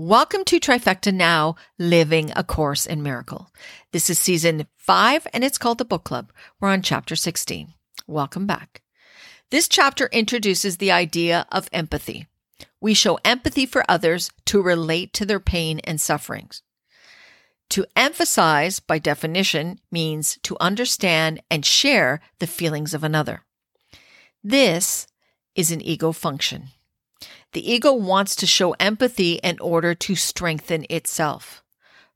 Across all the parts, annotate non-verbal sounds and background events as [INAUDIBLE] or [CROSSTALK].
Welcome to Trifecta Now Living a Course in Miracle. This is season five and it's called the Book Club. We're on chapter 16. Welcome back. This chapter introduces the idea of empathy. We show empathy for others to relate to their pain and sufferings. To emphasize, by definition, means to understand and share the feelings of another. This is an ego function. The ego wants to show empathy in order to strengthen itself.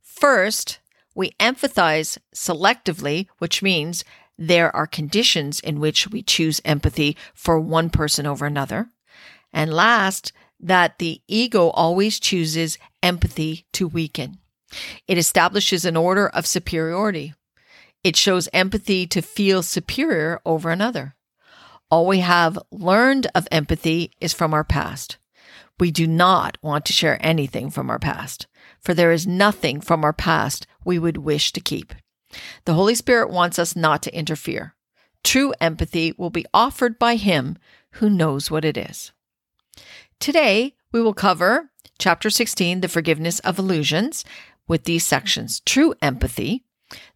First, we empathize selectively, which means there are conditions in which we choose empathy for one person over another. And last, that the ego always chooses empathy to weaken. It establishes an order of superiority. It shows empathy to feel superior over another. All we have learned of empathy is from our past. We do not want to share anything from our past, for there is nothing from our past we would wish to keep. The Holy Spirit wants us not to interfere. True empathy will be offered by Him who knows what it is. Today, we will cover chapter 16, the forgiveness of illusions, with these sections true empathy,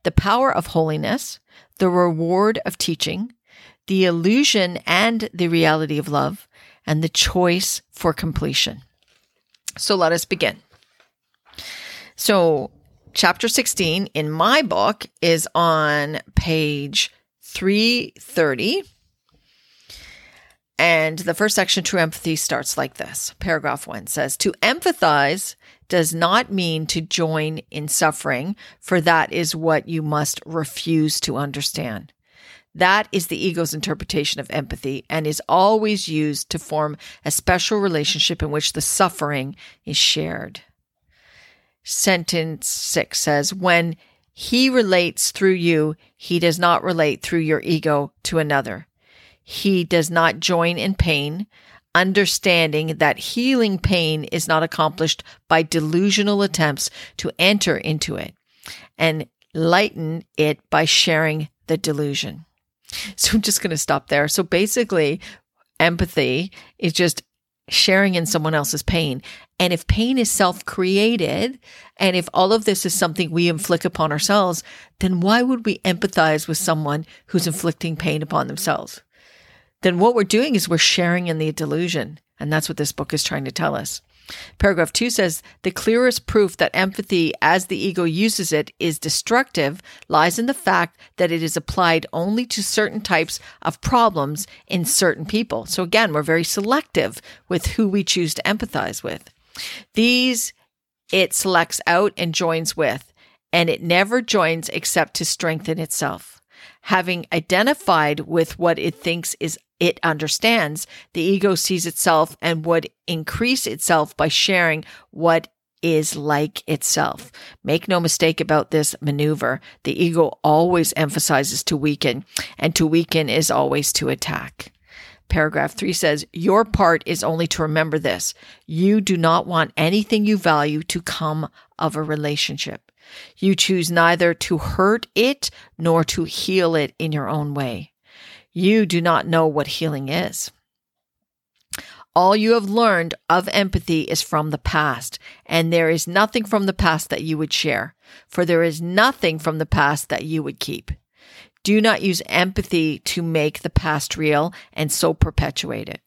the power of holiness, the reward of teaching, the illusion and the reality of love, and the choice for completion. So let us begin. So, chapter 16 in my book is on page 330. And the first section, True Empathy, starts like this. Paragraph one says To empathize does not mean to join in suffering, for that is what you must refuse to understand. That is the ego's interpretation of empathy and is always used to form a special relationship in which the suffering is shared. Sentence six says, When he relates through you, he does not relate through your ego to another. He does not join in pain, understanding that healing pain is not accomplished by delusional attempts to enter into it and lighten it by sharing the delusion. [LAUGHS] So I'm just going to stop there. So basically, empathy is just sharing in someone else's pain. And if pain is self created, and if all of this is something we inflict upon ourselves, then why would we empathize with someone who's inflicting pain upon themselves? Then what we're doing is we're sharing in the delusion. And that's what this book is trying to tell us. Paragraph two says the clearest proof that empathy, as the ego uses it, is destructive lies in the fact that it is applied only to certain types of problems in certain people. So again, we're very selective with who we choose to empathize with. These it selects out and joins with, and it never joins except to strengthen itself. Having identified with what it thinks is it understands, the ego sees itself and would increase itself by sharing what is like itself. Make no mistake about this maneuver. The ego always emphasizes to weaken, and to weaken is always to attack. Paragraph three says, Your part is only to remember this. You do not want anything you value to come of a relationship. You choose neither to hurt it nor to heal it in your own way. You do not know what healing is. All you have learned of empathy is from the past, and there is nothing from the past that you would share, for there is nothing from the past that you would keep. Do not use empathy to make the past real and so perpetuate it.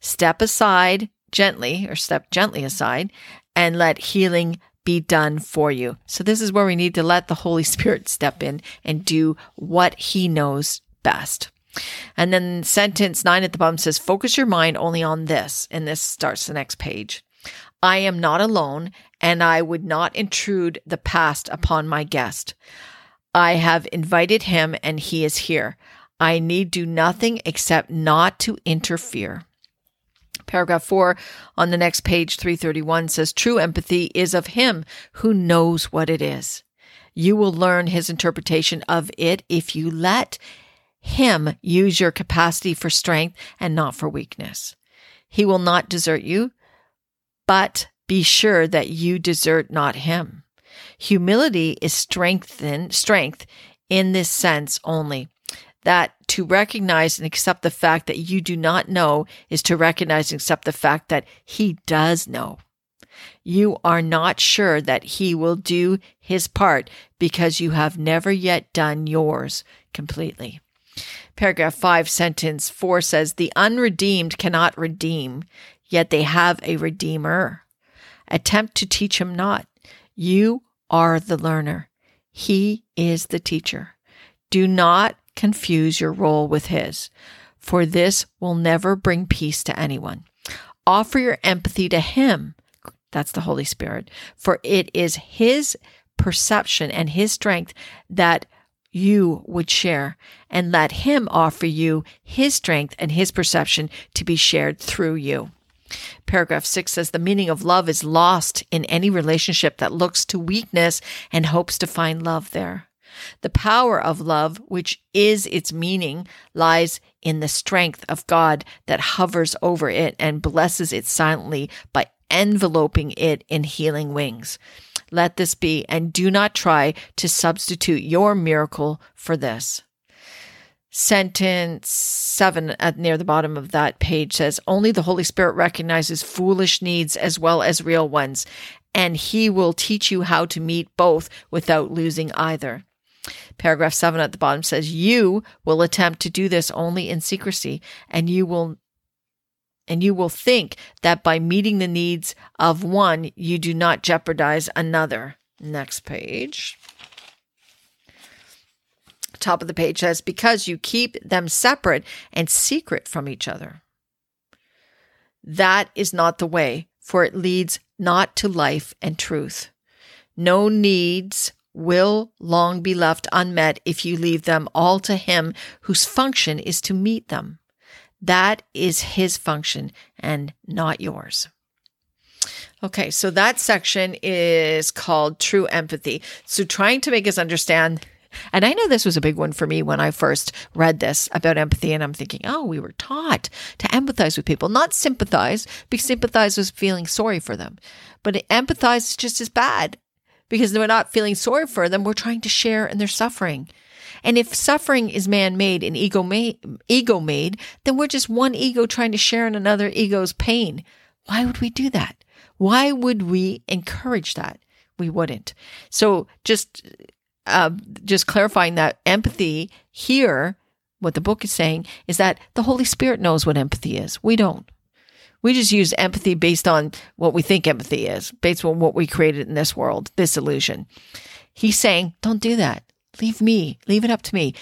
Step aside gently, or step gently aside, and let healing be done for you. So, this is where we need to let the Holy [LAUGHS] Spirit step in and do what He knows best. And then sentence nine at the bottom says, focus your mind only on this. And this starts the next page. I am not alone, and I would not intrude the past upon my guest. I have invited him, and he is here. I need do nothing except not to interfere. Paragraph four on the next page, 331 says, True empathy is of him who knows what it is. You will learn his interpretation of it if you let him use your capacity for strength and not for weakness. He will not desert you, but be sure that you desert not him. Humility is strengthen, strength in this sense only. That to recognize and accept the fact that you do not know is to recognize and accept the fact that he does know. You are not sure that he will do his part because you have never yet done yours completely. Paragraph 5, sentence 4 says, The unredeemed cannot redeem, yet they have a redeemer. Attempt to teach him not. You are the learner. He is the teacher. Do not confuse your role with his, for this will never bring peace to anyone. Offer your empathy to him. That's the Holy Spirit, for it is his perception and his strength that you would share, and let him offer you his strength and his perception to be shared through you. Paragraph six says the meaning of love is lost in any relationship that looks to weakness and hopes to find love there. The power of love, which is its meaning, lies in the strength of God that hovers over it and blesses it silently by enveloping it in healing wings. Let this be, and do not try to substitute your miracle for this. Sentence seven at near the bottom of that page says, Only the Holy Spirit recognizes foolish needs as well as real ones, and He will teach you how to meet both without losing either. Paragraph 7 at the bottom says, You will attempt to do this only in secrecy, and you will and you will think that by meeting the needs of one, you do not jeopardize another. Next page. Top of the page says, Because you keep them separate and secret from each other. That is not the way, for it leads not to life and truth. No needs will long be left unmet if you leave them all to Him whose function is to meet them. That is His function and not yours. Okay, so that section is called True Empathy. So, trying to make us understand and I know this was a big one for me when I first read this about empathy. And I'm thinking, oh, we were taught to empathize with people, not sympathize, because sympathize was feeling sorry for them. But empathize is just as bad because we're not feeling sorry for them. We're trying to share in their suffering. And if suffering is man made and ego made, ego made, then we're just one ego trying to share in another ego's pain. Why would we do that? Why would we encourage that? We wouldn't. So just, uh, just clarifying that empathy here, what the book is saying is that the Holy Spirit knows what empathy is. We don't. We just use empathy based on what we think empathy is, based on what we created in this world, this illusion. He's saying, don't do that. Leave me, leave it up to me.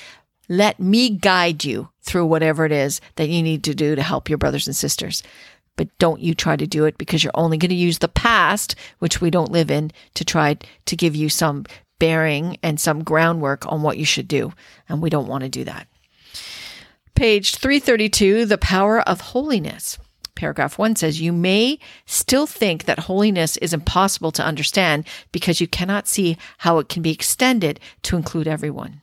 Let me guide you through whatever it is that you need to do to help your brothers and sisters. But don't you try to do it because you're only going to use the past, which we don't live in, to try to give you some bearing and some groundwork on what you should do. And we don't want to do that. Page 332 The Power of Holiness. Paragraph one says, You may still think that holiness is impossible to understand because you cannot see how it can be extended to include everyone.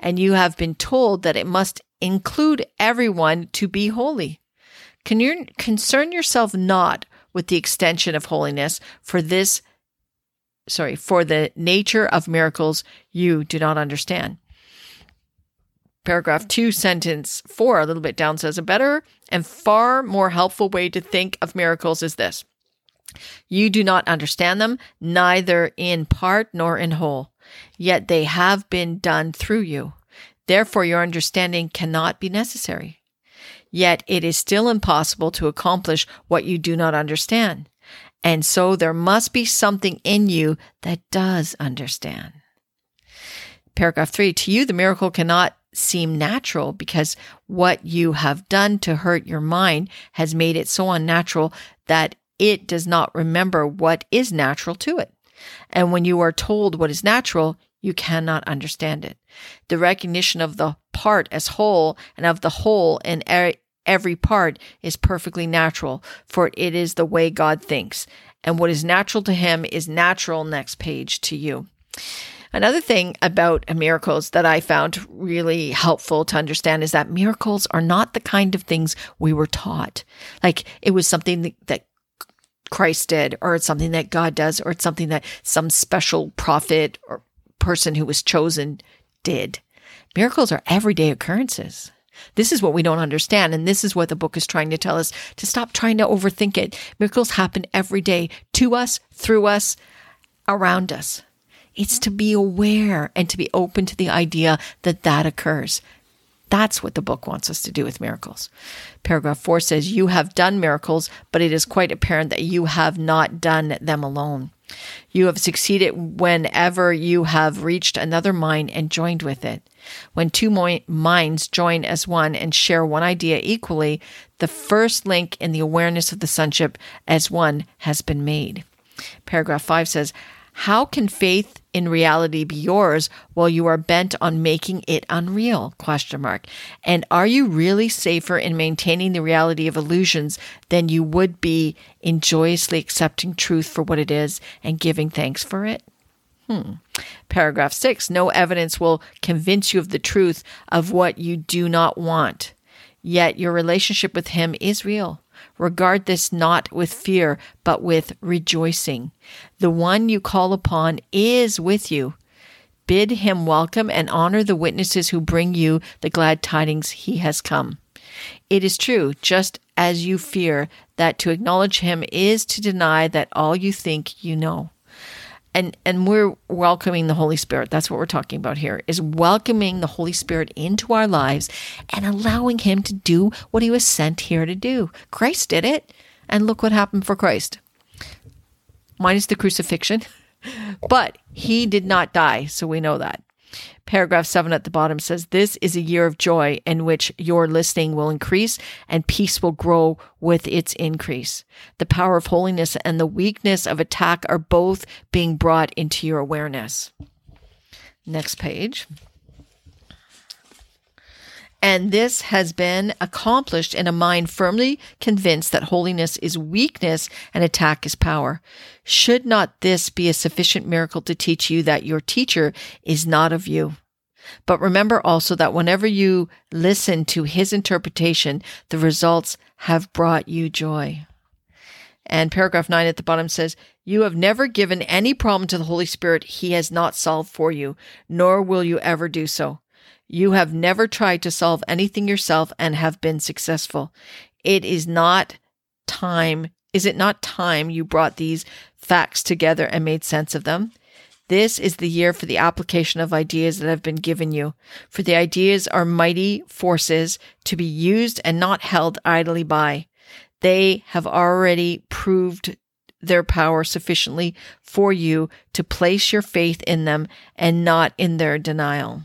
And you have been told that it must include everyone to be holy. Can you concern yourself not with the extension of holiness for this, sorry, for the nature of miracles you do not understand paragraph two, sentence four, a little bit down, says a better and far more helpful way to think of miracles is this. You do not understand them, neither in part nor in whole, yet they have been done through you. Therefore, your understanding cannot be necessary. Yet it is still impossible to accomplish what you do not understand. And so there must be something in you that does understand. Paragraph three, to you, the miracle cannot seem natural because what you have done to hurt your mind has made it so unnatural that it does not remember what is natural to it. And when you are told what is natural, you cannot understand it. The recognition of the part as whole and of the whole in every part is perfectly natural, for it is the way God thinks. And what is natural to him is natural, next page, to you. Another thing about miracles that I found really helpful to understand is that miracles are not the kind of things we were taught. Like it was something that Christ did, or it's something that God does, or it's something that some special prophet or person who was chosen did. Miracles are everyday occurrences. This is what we don't understand. And this is what the book is trying to tell us to stop trying to overthink it. Miracles happen every day to us, through us, around us. It's to be aware and to be open to the idea that that occurs. That's what the book wants us to do with miracles. Paragraph four says, You have done miracles, but it is quite apparent that you have not done them alone. You have succeeded whenever you have reached another mind and joined with it. When two mo- minds join as one and share one idea equally, the first link in the awareness of the sonship as one has been made. Paragraph 5 says, how can faith in reality be yours while you are bent on making it unreal? Question mark. And are you really safer in maintaining the reality of illusions than you would be in joyously accepting truth for what it is and giving thanks for it? Hmm. Paragraph six. No evidence will convince you of the truth of what you do not want. Yet your relationship with him is real. Regard this not with fear, but with rejoicing. The one you call upon is with you. Bid him welcome and honor the witnesses who bring you the glad tidings he has come. It is true, just as you fear, that to acknowledge him is to deny that all you think you know and and we're welcoming the holy spirit. That's what we're talking about here is welcoming the holy spirit into our lives and allowing him to do what he was sent here to do. Christ did it and look what happened for christ. Minus the crucifixion. [LAUGHS] But he did not die so we know that Paragraph 7 at the bottom says, This is a year of joy in which your listening will increase and peace will grow with its increase. The power of holiness and the weakness of attack are both being brought into your awareness. Next page. And this has been accomplished in a mind firmly convinced that holiness is weakness and attack is power. Should not this be a sufficient miracle to teach you that your teacher is not of you? But remember also that whenever you listen to his interpretation, the results have brought you joy. And paragraph nine at the bottom says, You have never given any problem to the Holy Spirit he has not solved for you, nor will you ever do so. You have never tried to solve anything yourself and have been successful. It is not time. Is it not time you brought these facts together and made sense of them? This is the year for the application of ideas that have been given you. For the ideas are mighty forces to be used and not held idly by. They have already proved their power sufficiently for you to place your faith in them and not in their denial.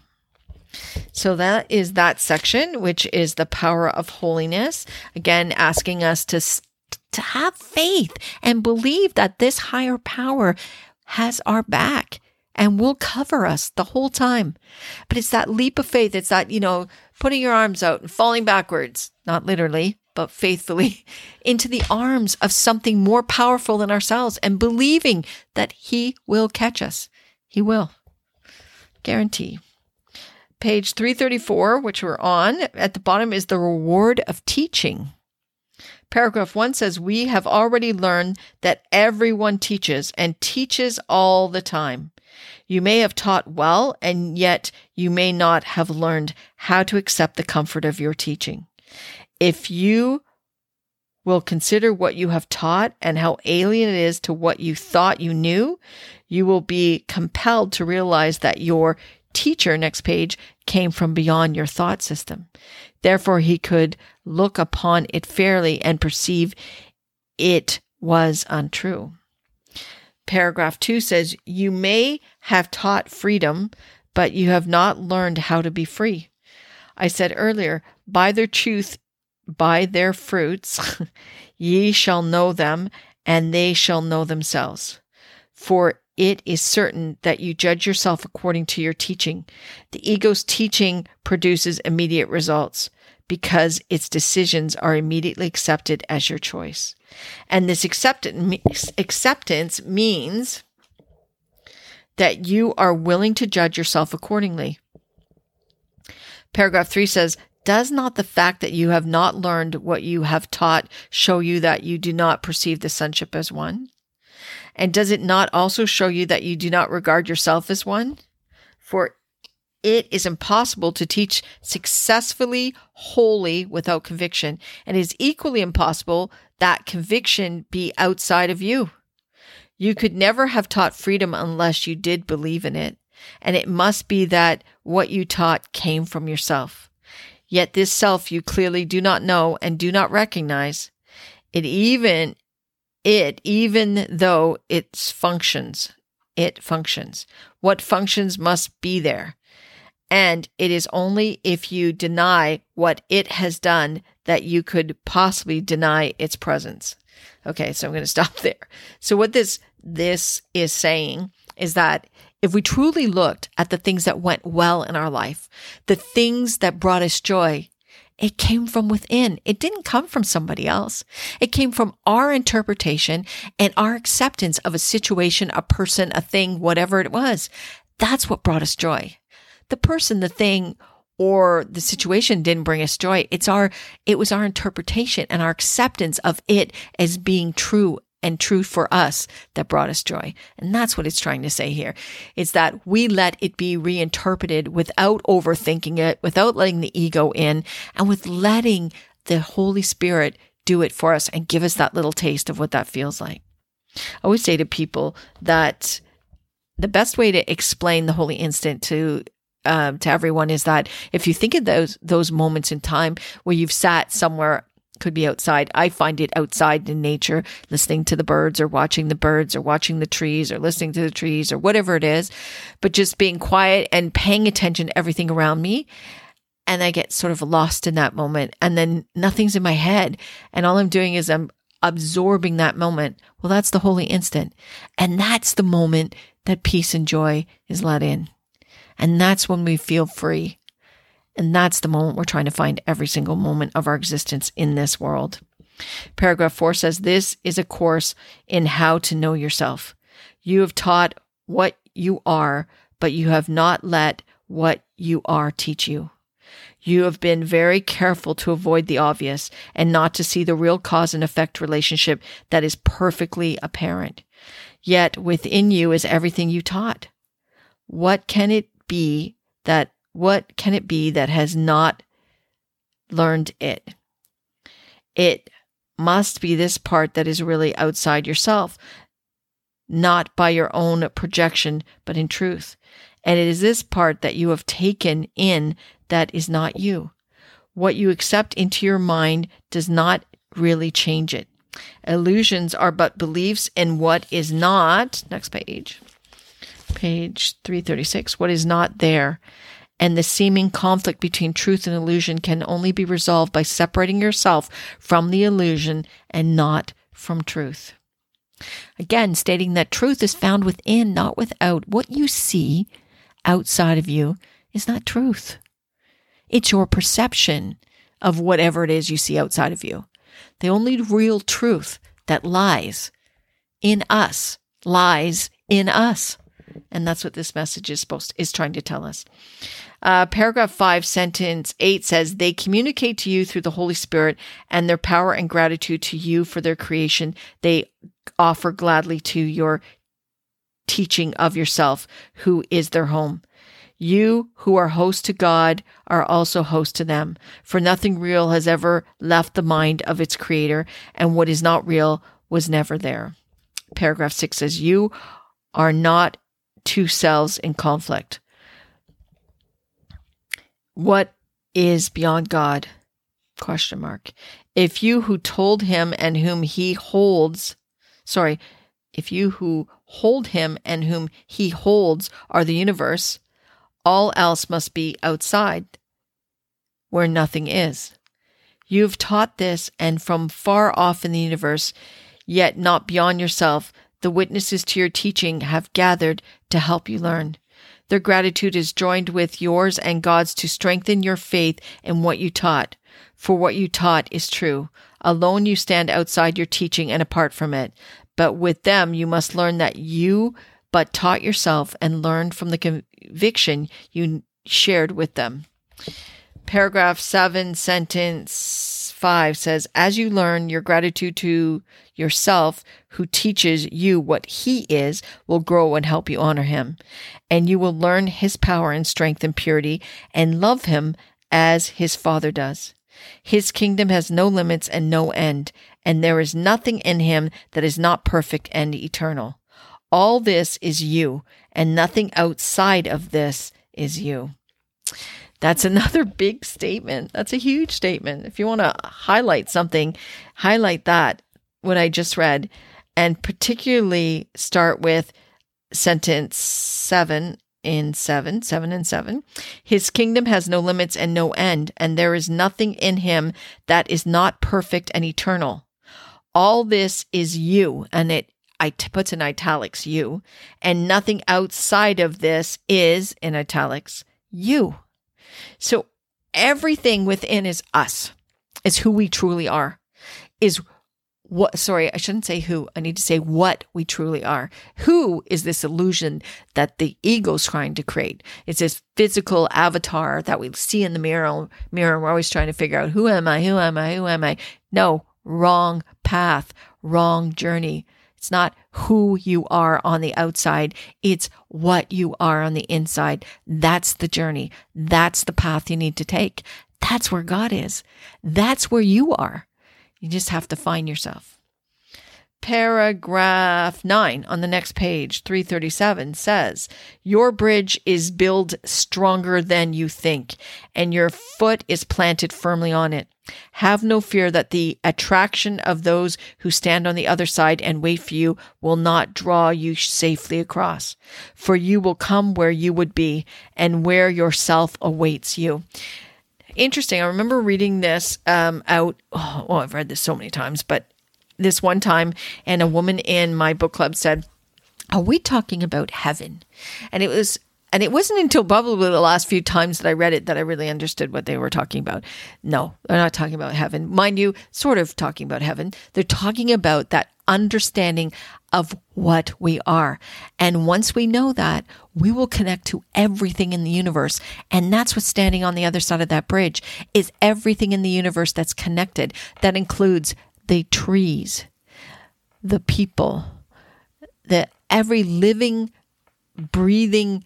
So that is that section, which is the power of holiness. Again, asking us to, to have faith and believe that this higher power has our back and will cover us the whole time. But it's that leap of faith. It's that, you know, putting your arms out and falling backwards, not literally, but faithfully [LAUGHS] into the arms of something more powerful than ourselves and believing that he will catch us. He will. Guarantee. Page 334, which we're on, at the bottom is the reward of teaching. Paragraph 1 says, We have already learned that everyone teaches and teaches all the time. You may have taught well, and yet you may not have learned how to accept the comfort of your teaching. If you will consider what you have taught and how alien it is to what you thought you knew, you will be compelled to realize that your teacher, next page, came from beyond your thought system. Therefore, he could look upon it fairly and perceive it was untrue. Paragraph two says, You may have taught freedom, but you have not learned how to be free. I said earlier, by their truth, by their fruits, [LAUGHS] ye shall know them, and they shall know themselves. For it is certain that you judge yourself according to your teaching. The ego's teaching produces immediate results because its decisions are immediately accepted as your choice. And this acceptance means that you are willing to judge yourself accordingly. Paragraph three says, does not the fact that you have not learned what you have taught show you that you do not perceive the sonship as one? And does it not also show you that you do not regard yourself as one? For it is impossible to teach successfully, wholly without conviction. And it is equally impossible that conviction be outside of you. You could never have taught freedom unless you did believe in it. And it must be that what you taught came from yourself. Yet this self you clearly do not know and do not recognize. It even, it, even though it functions, it functions. What functions must be there. And it is only if you deny what it has done that you could possibly deny its presence. Okay, so I'm going [LAUGHS] to stop there. So what this this is saying is that if we truly looked at the things that went well in our life, the things that brought us joy, it came from within. It didn't come from somebody else. It came from our interpretation and our acceptance of a situation, a person, a thing, whatever it was. That's what brought us joy. The person, the thing, or the situation didn't bring us joy. It's our, it was our interpretation and our acceptance of it as being true and true for us that brought us joy. And that's what it's trying to say here. It's that we let it be reinterpreted without overthinking it, without letting the ego in, and with letting the Holy Spirit do it for us and give us that little taste of what that feels like. I always say to people that the best way to explain the holy instant to um, to everyone is that if you think of those those moments in time where you've sat somewhere could be outside. I find it outside in nature, listening to the birds or watching the birds or watching the trees or listening to the trees or whatever it is, but just being quiet and paying attention to everything around me. And I get sort of lost in that moment. And then nothing's in my head. And all I'm doing is I'm absorbing that moment. Well, that's the holy instant. And that's the moment that peace and joy is let in. And that's when we feel free. And that's the moment we're trying to find every single moment of our existence in this world. Paragraph four says, This is a course in how to know yourself. You have taught what you are, but you have not let what you are teach you. You have been very careful to avoid the obvious and not to see the real cause and effect relationship that is perfectly apparent. Yet within you is everything you taught. What can it be that what can it be that has not learned it? It must be this part that is really outside yourself, not by your own projection, but in truth. And it is this part that you have taken in that is not you. What you accept into your mind does not really change it. Illusions are but beliefs in what is not. Next page. Page 336. What is not there and the seeming conflict between truth and illusion can only be resolved by separating yourself from the illusion and not from truth. Again, stating that truth is found within, not without. What you see outside of you is not truth. It's your perception of whatever it is you see outside of you. The only real truth that lies in us lies in us. And that's what this message is supposed to, is trying to tell us. Uh, paragraph five, sentence eight says, They communicate to you through the Holy Spirit and their power and gratitude to you for their creation. They offer gladly to your teaching of yourself, who is their home. You who are host to God are also host to them, for nothing real has ever left the mind of its creator, and what is not real was never there. Paragraph six says, You are not two selves in conflict. What is beyond God? Question mark. If you who told him and whom he holds, sorry, if you who hold him and whom he holds are the universe, all else must be outside where nothing is. You've taught this, and from far off in the universe, yet not beyond yourself, the witnesses to your teaching have gathered to help you learn. Their gratitude is joined with yours and God's to strengthen your faith in what you taught. For what you taught is true. Alone you stand outside your teaching and apart from it. But with them you must learn that you but taught yourself and learned from the conviction you shared with them. Paragraph 7, sentence 5 says, As you learn your gratitude to yourself, who teaches you what he is, will grow and help you honor him. And you will learn his power and strength and purity and love him as his father does. His kingdom has no limits and no end, and there is nothing in him that is not perfect and eternal. All this is you, and nothing outside of this is you. That's another [LAUGHS] big statement. That's a huge statement. If you want to highlight something, highlight that, what I just read, and particularly start with sentence seven in seven, seven and seven. His kingdom has no limits and no end, and there is nothing in him that is not perfect and eternal. All this is you, and it I t- puts in italics you, and nothing outside of this is in italics you. So everything within is us, is who we truly are, is what, sorry, I shouldn't say who. I need to say what we truly are. Who is this illusion that the ego's trying to create? It's this physical avatar that we see in the mirror, mirror. and We're always trying to figure out who am I? Who am I? Who am I? No, wrong path, wrong journey. It's not who you are on the outside. It's what you are on the inside. That's the journey. That's the path you need to take. That's where God is. That's where you are. You just have to find yourself. Paragraph 9 on the next page, 337 says, Your bridge is built stronger than you think, and your foot is planted firmly on it. Have no fear that the attraction of those who stand on the other side and wait for you will not draw you safely across, for you will come where you would be and where yourself awaits you. Interesting. I remember reading this um, out. Oh, well, I've read this so many times, but this one time, and a woman in my book club said, Are we talking about heaven? And it was and it wasn't until probably the last few times that I read it that I really understood what they were talking about. No, they're not talking about heaven. Mind you, sort of talking about heaven. They're talking about that understanding of what we are. And once we know that, we will connect to everything in the universe. And that's what's standing on the other side of that bridge is everything in the universe that's connected. That includes the trees, the people, the every living, breathing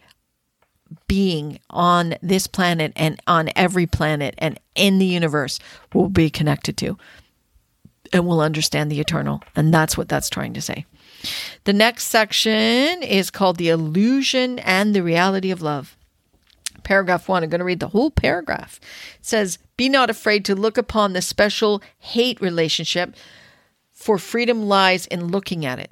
being on this planet and on every planet and in the universe will be connected to and will understand the eternal. And that's what that's trying to say. The next section is called The Illusion and the Reality of Love. Paragraph one, I'm going to read the whole paragraph. It says, Be not afraid to look upon the special hate relationship, for freedom lies in looking at it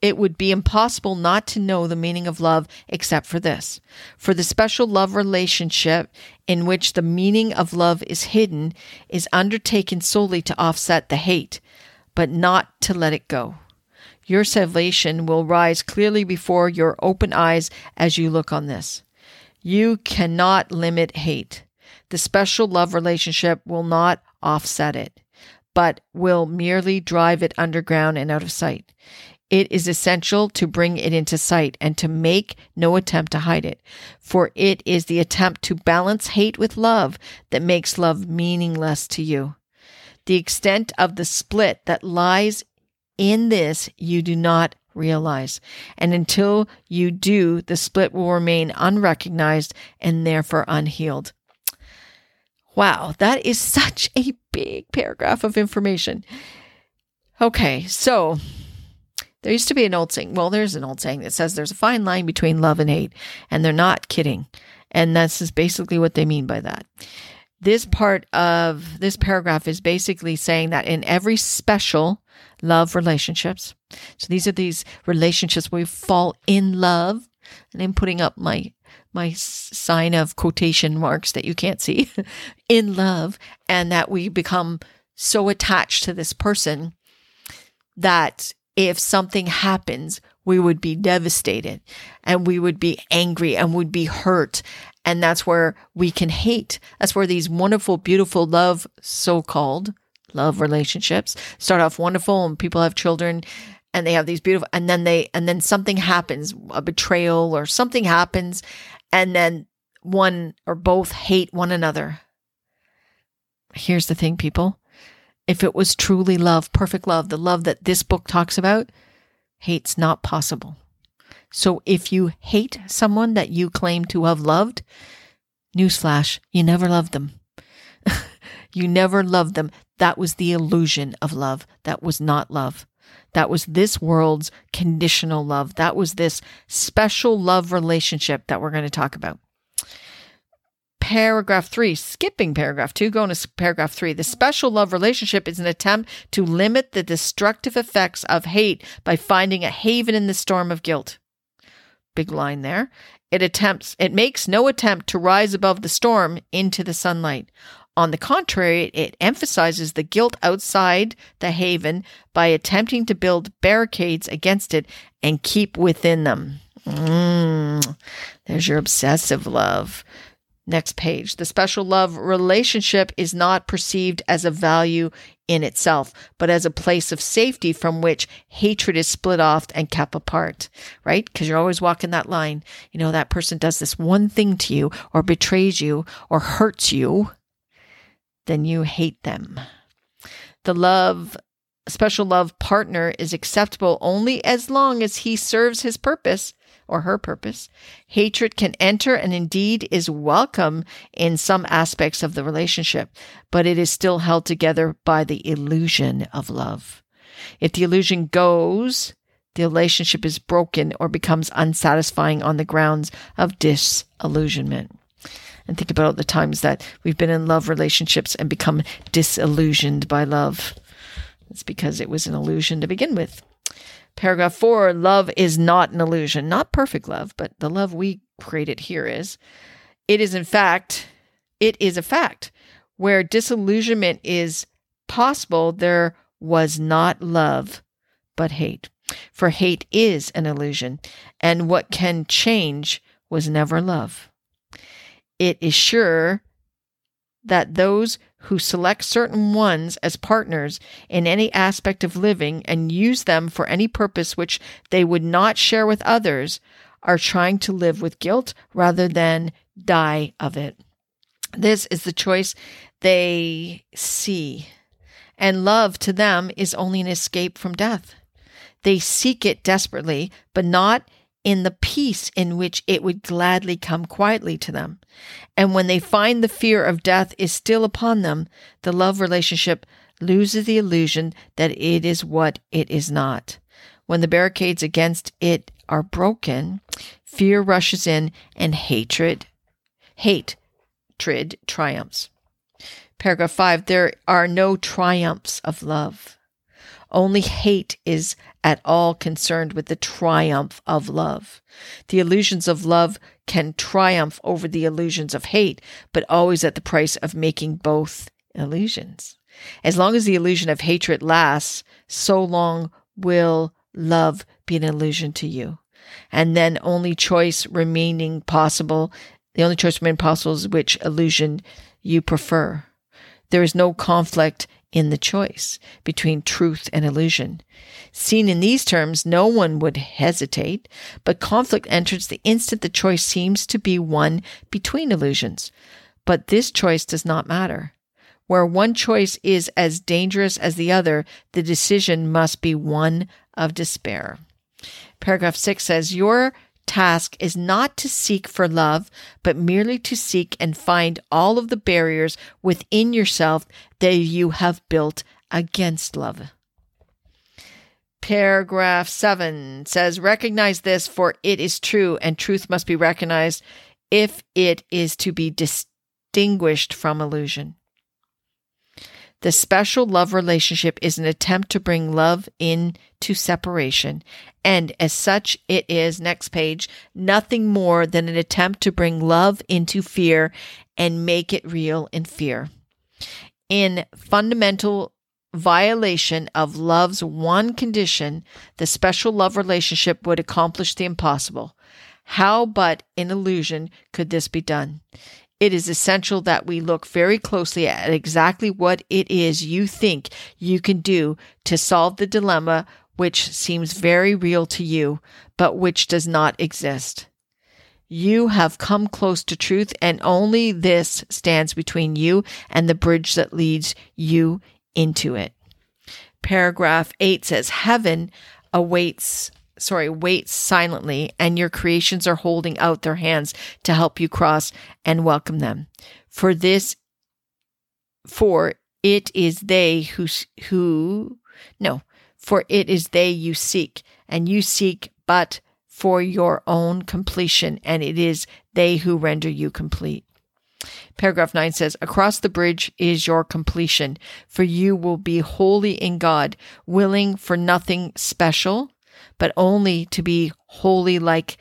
it would be impossible not to know the meaning of love except for this. For the special love relationship in which the meaning of love is hidden is undertaken solely to offset the hate, but not to let it go. Your salvation will rise clearly before your open eyes as you look on this. You cannot limit hate. The special love relationship will not offset it, but will merely drive it underground and out of sight. It is essential to bring it into sight and to make no attempt to hide it, for it is the attempt to balance hate with love that makes love meaningless to you. The extent of the split that lies in this you do not realize, and until you do, the split will remain unrecognized and therefore unhealed. Wow, that is such a big paragraph of information. Okay, so there used to be an old saying. Well, there's an old saying that says there's a fine line between love and hate, and they're not kidding. And this is basically what they mean by that. This part of this paragraph is basically saying that in every special love relationships, so these are these relationships where we fall in love, and I'm putting up my my sign of quotation marks that you can't see, [LAUGHS] in love, and that we become so attached to this person that if something happens, we would be devastated and we would be angry and would be hurt. And that's where we can hate. That's where these wonderful, beautiful love, so called love relationships start off wonderful and people have children and they have these beautiful, and then they, and then something happens, a betrayal or something happens. And then one or both hate one another. Here's the thing, people If it was truly love, perfect love, the love that this book talks about, hate's not possible. So if you hate someone that you claim to have loved, newsflash, you never loved them. [LAUGHS] you never loved them. That was the illusion of love. That was not love. That was this world's conditional love. That was this special love relationship that we're going to talk about. Paragraph three, skipping paragraph two, going to paragraph three. The special love relationship is an attempt to limit the destructive effects of hate by finding a haven in the storm of guilt. Big line there. It attempts, it makes no attempt to rise above the storm into the sunlight. On the contrary, it emphasizes the guilt outside the haven by attempting to build barricades against it and keep within them. Mm, there's your obsessive love. Next page. The special love relationship is not perceived as a value in itself, but as a place of safety from which hatred is split off and kept apart, right? Because you're always walking that line. You know, that person does this one thing to you or betrays you or hurts you then you hate them. The love, special love partner is acceptable only as long as he serves his purpose or her purpose. Hatred can enter and indeed is welcome in some aspects of the relationship, but it is still held together by the illusion of love. If the illusion goes, the relationship is broken or becomes unsatisfying on the grounds of disillusionment and think about all the times that we've been in love relationships and become disillusioned by love. It's because it was an illusion to begin with. Paragraph four love is not an illusion, not perfect love, but the love we created here is. It is, in fact, it is a fact. Where disillusionment is possible, there was not love, but hate. For hate is an illusion, and what can change was never love it is sure that those who select certain ones as partners in any aspect of living and use them for any purpose which they would not share with others are trying to live with guilt rather than die of it. This is the choice they see. And love to them is only an escape from death. They seek it desperately, but not in the peace in which it would gladly come quietly to them. And when they find the fear of death is still upon them, the love relationship loses the illusion that it is what it is not. When the barricades against it are broken, fear rushes in and hatred, hate, hatred triumphs. Paragraph 5 There are no triumphs of love. Only hate is at all concerned with the triumph of love. The illusions of love can triumph over the illusions of hate, but always at the price of making both illusions. As long as the illusion of hatred lasts, so long will love be an illusion to you. And then only choice remaining possible, the only choice remaining possible is which illusion you prefer. There is no conflict in the choice between truth and illusion. Seen in these terms, no one would hesitate, but conflict enters the instant the choice seems to be one between illusions. But this choice does not matter. Where one choice is as dangerous as the other, the decision must be one of despair. Paragraph 6 says, Your task is not to seek for love, but merely to seek and find all of the barriers within yourself that you have built against love. Paragraph 7 says, Recognize this, for it is true, and truth must be recognized if it is to be distinguished from illusion. The special love relationship is an attempt to bring love into separation. And as such, it is, next page, nothing more than an attempt to bring love into fear and make it real in fear. In fundamental violation of love's one condition, the special love relationship would accomplish the impossible. How but in illusion could this be done? It is essential that we look very closely at exactly what it is you think you can do to solve the dilemma which seems very real to you, but which does not exist. You have come close to truth, and only this stands between you and the bridge that leads you into it. Paragraph 8 says, Heaven awaits, sorry, waits silently, and your creations are holding out their hands to help you cross and welcome them. For this, for it is they who, who, no, for it is they you seek, and you seek but for your own completion, and it is they who render you complete. Paragraph 9 says, Across the bridge is your completion, for you will be holy in God, willing for nothing special, but only to be holy like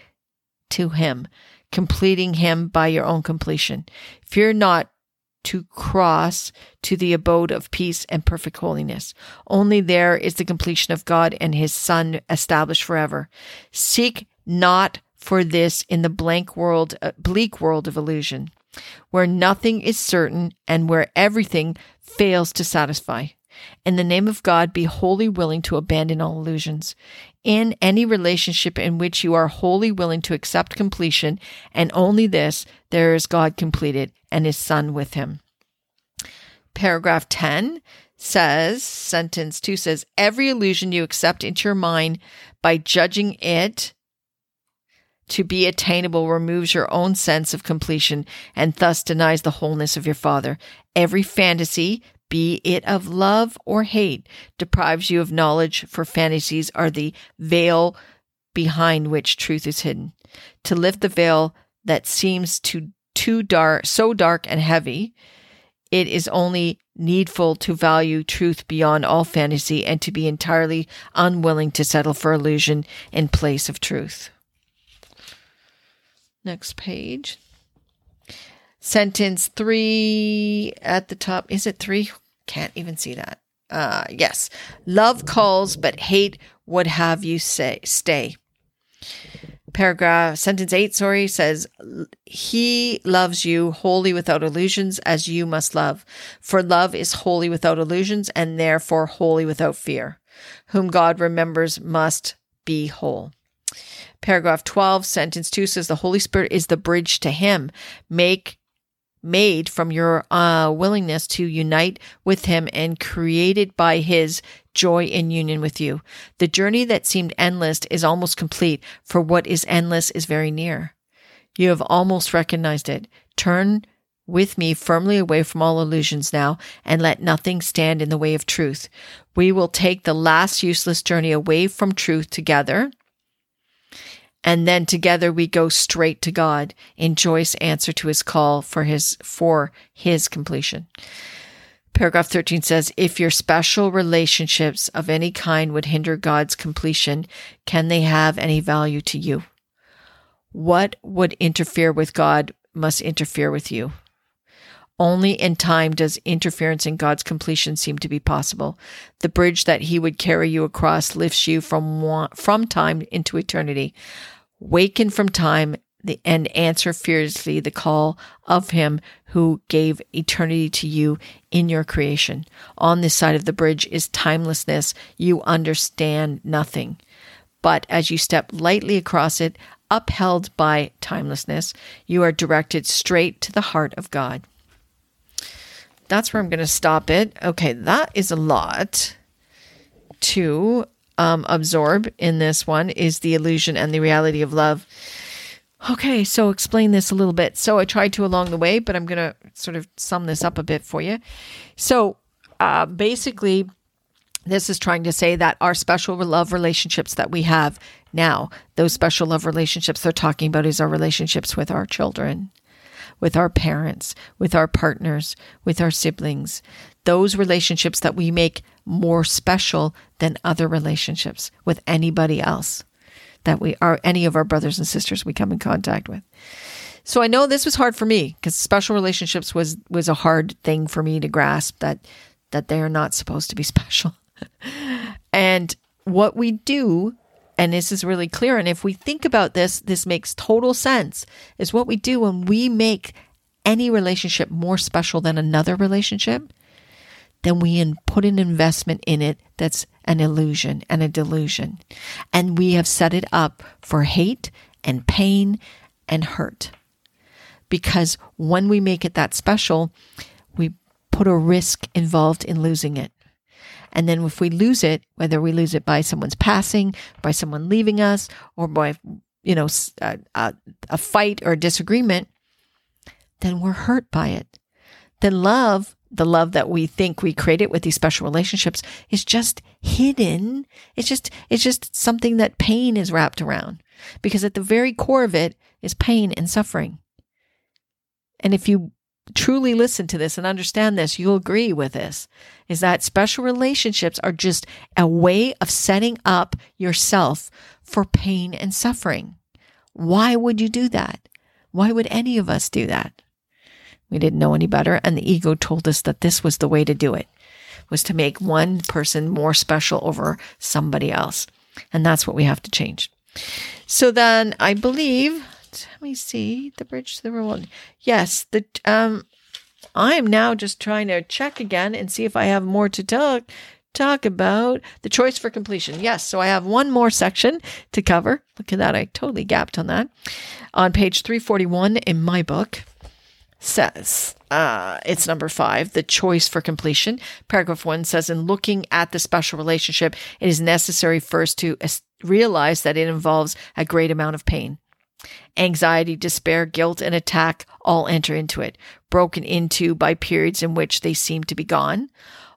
to Him, completing Him by your own completion. Fear not to cross to the abode of peace and perfect holiness. Only there is the completion of God and his Son established forever. Seek not for this in the blank world, uh, bleak world of illusion, where nothing is certain and where everything fails to satisfy. In the name of God, be wholly willing to abandon all illusions. In any relationship in which you are wholly willing to accept completion, and only this, there is God completed and his son with him. Paragraph 10 says, sentence 2 says, every illusion you accept into your mind by judging it to be attainable removes your own sense of completion and thus denies the wholeness of your Father. Every fantasy, be it of love or hate, deprives you of knowledge, for fantasies are the veil behind which truth is hidden. To lift the veil that seems to too dark, so dark and heavy, it is only needful to value truth beyond all fantasy and to be entirely unwilling to settle for illusion in place of truth. Next page. Sentence three at the top. Is it three? Can't even see that. Uh, yes. Love calls, but hate would have you say stay paragraph sentence 8 sorry says he loves you wholly without illusions as you must love for love is wholly without illusions and therefore wholly without fear whom god remembers must be whole paragraph 12 sentence 2 says the holy spirit is the bridge to him make made from your uh, willingness to unite with him and created by his joy in union with you. The journey that seemed endless is almost complete, for what is endless is very near. You have almost recognized it. Turn with me firmly away from all illusions now, and let nothing stand in the way of truth. We will take the last useless journey away from truth together and then together we go straight to God in joyous answer to his call for his for his completion. Paragraph 13 says, if your special relationships of any kind would hinder God's completion, can they have any value to you? What would interfere with God must interfere with you. Only in time does interference in God's completion seem to be possible. The bridge that he would carry you across lifts you from, from time into eternity. Waken from time and answer fiercely the call of him who gave eternity to you in your creation. On this side of the bridge is timelessness. You understand nothing. But as you step lightly across it, upheld by timelessness, you are directed straight to the heart of God. That's where I'm going to stop it. Okay, that is a lot to um, absorb in this one is the illusion and the reality of love. Okay, so explain this a little bit. So I tried to along the way, but I'm going to sort of sum this up a bit for you. So uh, basically, this is trying to say that our special love relationships that we have now, those special love relationships they're talking about is our relationships with our children, with our parents, with our partners, with our siblings. Those relationships that we make more special than other relationships with anybody else that we are any of our brothers and sisters we come in contact with. So I know this was hard for me because special relationships was was a hard thing for me to grasp that that they are not supposed to be [LAUGHS] special. and what we do and this is really clear and if we think about this this makes total sense is what we do when we make any relationship more special than another relationship then we put an investment in it that's an illusion and a delusion. And we have set it up for hate and pain and hurt. Because when we make it that special, we put a risk involved in losing it. And then if we lose it, whether we lose it by someone's passing, by someone leaving us, or by, you know, a, a, uh, uh, a fight or a disagreement, then we're hurt by it. Then love, the love that we think we created with these special relationships is just hidden. It's just, it's just something that pain is wrapped around because at the very core of it is pain and suffering. And if you truly listen to this and understand this, you'll agree with this is that special relationships are just a way of setting up yourself for pain and suffering. Why would you do that? Why would any of us do that? We didn't know any better, and the ego told us that this was the way to do it, was to make one person more special over somebody else. And that's what we have to change. So then I believe let me see the bridge to the world. Yes, the um, I am now just trying to check again and see if I have more to talk talk about. The choice for completion. Yes, so I have one more section to cover. Look at that, I totally gapped on that. On page 341 in my book says uh, it's number five, the choice for completion. Paragraph one says, in looking at the special relationship, it is necessary first to realize that it involves a great amount of pain. Anxiety, despair, guilt, and attack all enter into it, broken into by periods in which they seem to be gone.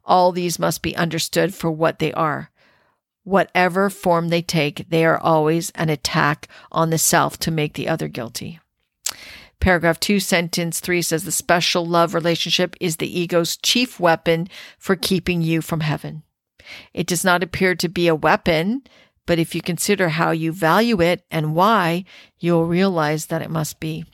All these must be understood for what they are. Whatever form they take, they are always an attack on the self to make the other guilty. Paragraph 2, sentence 3 says the special love relationship is the ego's chief weapon for keeping you from heaven. It does not appear to be a weapon but if you consider how you value it and why, you'll realize that it must be.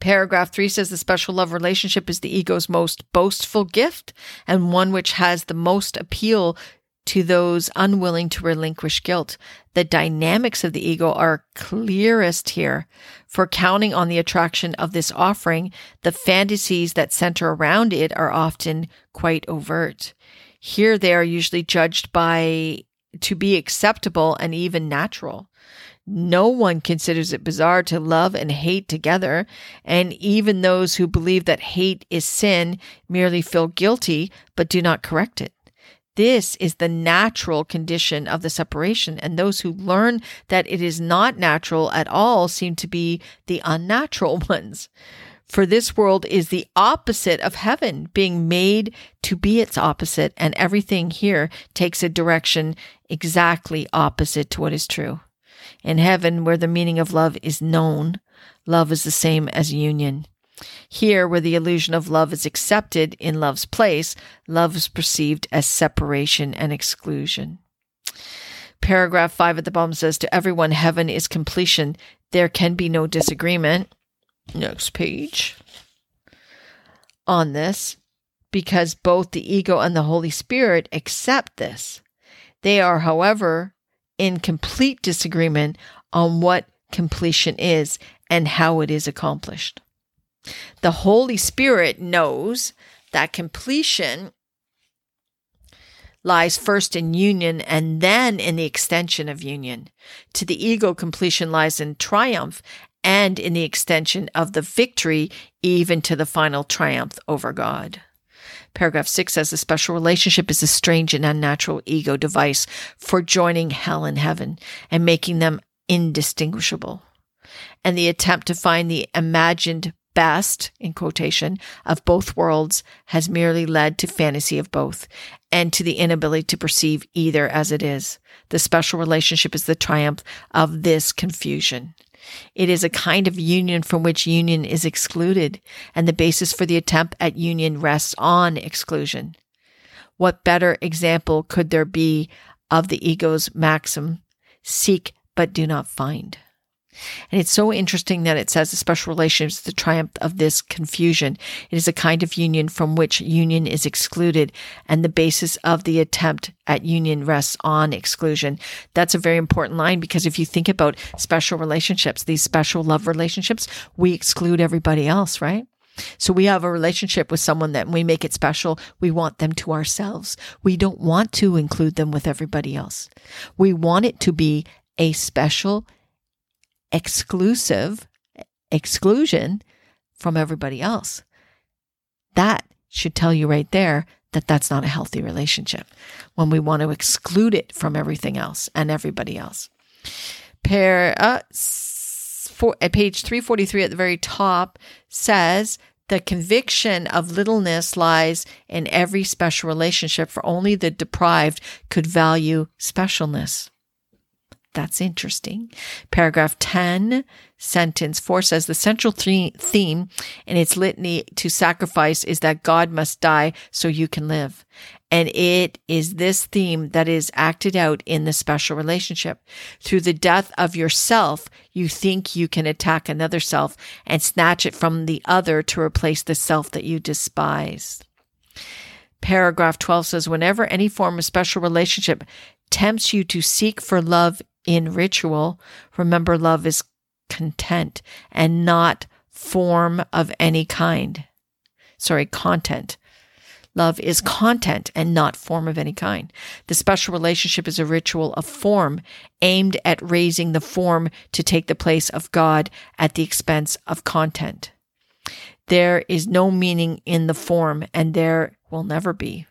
Paragraph three says the special love relationship is the ego's most boastful gift and one which has the most appeal to those unwilling to relinquish guilt. The dynamics of the ego are clearest here. For counting on the attraction of this offering, the fantasies that center around it are often quite overt. Here they are usually judged by to be acceptable and even natural. No one considers it bizarre to love and hate together, and even those who believe that hate is sin merely feel guilty but do not correct it. This is the natural condition of the separation, and those who learn that it is not natural at all seem to be the unnatural [LAUGHS] ones. For this world is the opposite of heaven, being made to be its opposite, and everything here takes a direction exactly opposite to what is true. In heaven, where the meaning of love is known, love is the same as union. Here, where the illusion of love is accepted in love's place, love is perceived as separation and exclusion. Paragraph 5 at the bottom says, To everyone, heaven is completion. There can be no disagreement next page on this because both the ego and the Holy Spirit accept this. They are, however, in complete disagreement on what completion is and how it is accomplished. The Holy Spirit knows that completion lies first in union and then in the extension of union. To the ego, completion lies in triumph and in the extension of the victory, even to the final triumph over God. Paragraph 6 says the special relationship is a strange and unnatural ego device for joining hell and heaven and making them indistinguishable. And the attempt to find the imagined best, in quotation, of both worlds has merely led to fantasy of both and to the inability to perceive either as it is. The special relationship is the triumph of this confusion. It is a kind of union from which union is excluded, and the basis for the attempt at union rests on exclusion. What better example could there be of the ego's maxim, seek but do not find? And it's so interesting that it says the special relation is the triumph of this confusion. It is a kind of union from which union is excluded, and the basis of the attempt at union rests on exclusion. That's a very important line because if you think about special relationships, these special love relationships, we exclude everybody else, right? So we have a relationship with someone that we make it special. We want them to ourselves. We don't want to include them with everybody else. We want it to be a special exclusive exclusion from everybody else. That should tell you right there that that's not a healthy relationship when we want to exclude it from everything else and everybody else. Pair, uh, for, at page 343 at the very top says the conviction of littleness lies in every special relationship, for only the deprived could value specialness. That's interesting. Paragraph 10, sentence 4 says the central theme in its litany to sacrifice is that God must die so you can live. And it is this theme that is acted out in the special relationship. Through the death of yourself, you think you can attack another self and snatch it from the other to replace the self that you despise. Paragraph 12 says, whenever any form of special relationship tempts you to seek for love in ritual, remember love is content and not form of any kind. Sorry, content. Love is content and not form of any kind. The special relationship is a ritual of form aimed at raising the form to take the place of God at the expense of content. There is no meaning in the form and there will never be.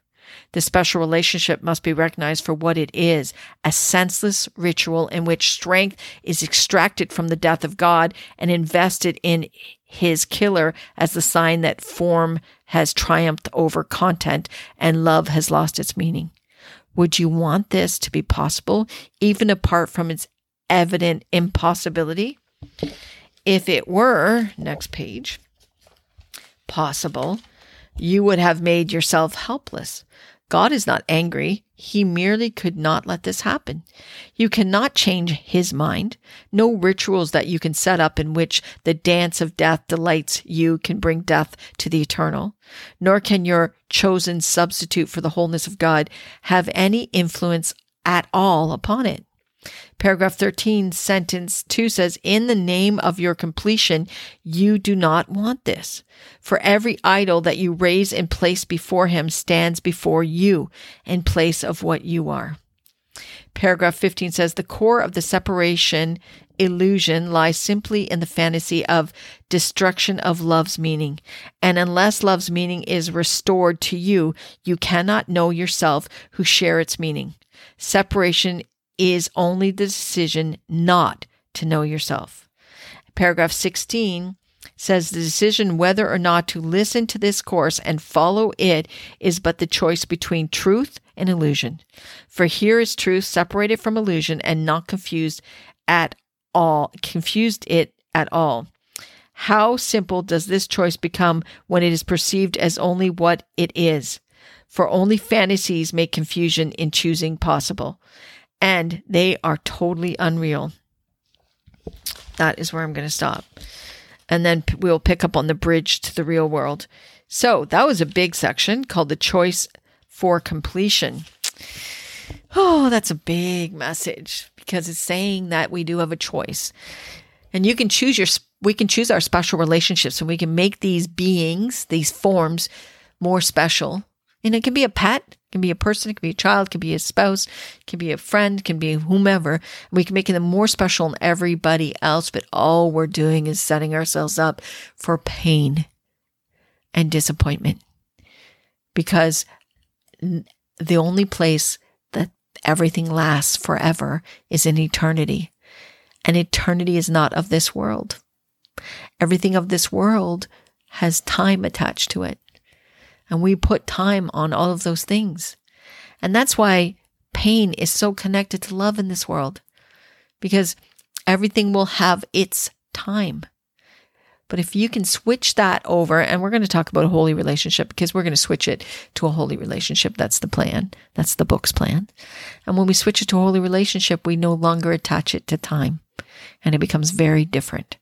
The special relationship must be recognized for what it is a senseless ritual in which strength is extracted from the death of God and invested in his killer as the sign that form has triumphed over content and love has lost its meaning. Would you want this to be possible, even apart from its evident impossibility? If it were, next page, possible, you would have made yourself helpless. God is not angry. He merely could not let this happen. You cannot change his mind. No rituals that you can set up in which the dance of death delights you can bring death to the eternal. Nor can your chosen substitute for the wholeness of God have any influence at all upon it. Paragraph 13, sentence 2 says, In the name of your completion, you do not want this. For every idol that you raise and place before him stands before you in place of what you are. Paragraph 15 says, The core of the separation illusion lies simply in the fantasy of destruction of love's meaning. And unless love's meaning is restored to you, you cannot know yourself who share its meaning. Separation is only the decision not to know yourself. Paragraph 16 says the decision whether or not to listen to this course and follow it is but the choice between truth and illusion. For here is truth separated from illusion and not confused at all, confused it at all. How simple does this choice become when it is perceived as only what it is? For only fantasies make confusion in choosing possible and they are totally unreal. That is where I'm going to stop. And then we'll pick up on the bridge to the real world. So that was a big section called the choice for completion. Oh, that's a big message because it's saying that we do have a choice. And you can choose your, we can choose our special relationships and we can make these beings, these forms more special. And it can be a pet, can be a person, it can be a child, it can be a spouse, it can be a friend, it can be whomever. We can make them more special than everybody else, but all we're doing is setting ourselves up for pain and disappointment. Because the only place that everything lasts forever is in eternity. And eternity is not of this world. Everything of this world has time attached to it. And we put time on all of those things. And that's why pain is so connected to love in this world because everything will have its time. But if you can switch that over, and we're going to talk about a holy relationship because we're going to switch it to a holy relationship. That's the plan. That's the book's plan. And when we switch it to a holy relationship, we no longer attach it to time and it becomes very different.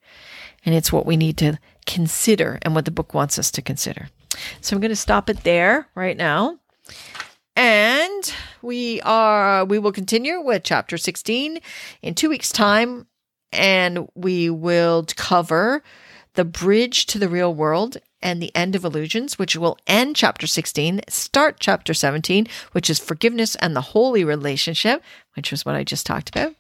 And it's what we need to consider and what the book wants us to consider. So I'm going to stop it there right now. And we are we will continue with chapter 16 in 2 weeks time and we will cover the bridge to the real world and the end of illusions, which will end chapter 16, start chapter 17, which is forgiveness and the holy relationship, which was what I just talked about,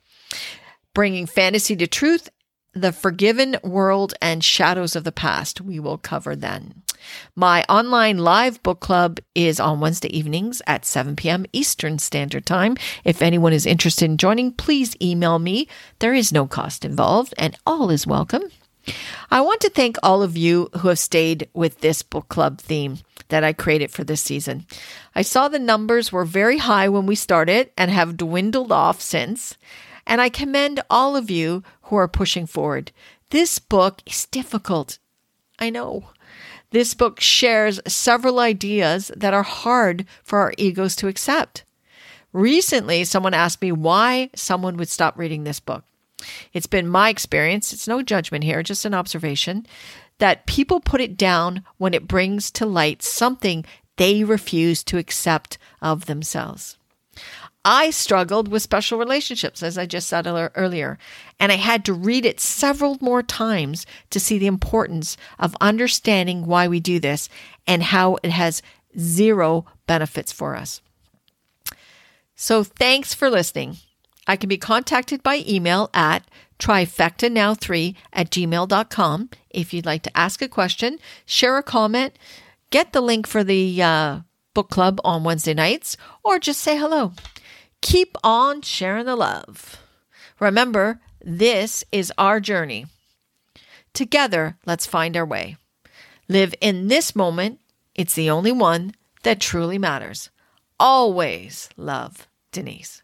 bringing fantasy to truth The Forgiven World and Shadows of the Past, we will cover then. My online live book club is on Wednesday evenings at 7 p.m. Eastern Standard Time. If anyone is interested in joining, please email me. There is no cost involved, and all is welcome. I want to thank all of you who have stayed with this book club theme that I created for this season. I saw the numbers were very high when we started and have dwindled off since. And I commend all of you who are pushing forward. This book is difficult. I know. This book shares several ideas that are hard for our egos to accept. Recently, someone asked me why someone would stop reading this book. It's been my experience, it's no judgment here, just an observation, that people put it down when it brings to light something they refuse to accept of themselves. I struggled with special relationships, as I just said earlier, and I had to read it several more times to see the importance of understanding why we do this and how it has zero benefits for us. So, thanks for listening. I can be contacted by email at trifectanow3 at gmail.com if you'd like to ask a question, share a comment, get the link for the uh, book club on Wednesday nights, or just say hello. Keep on sharing the love. Remember, this is our journey. Together, let's find our way. Live in this moment. It's the only one that truly matters. Always love, Denise.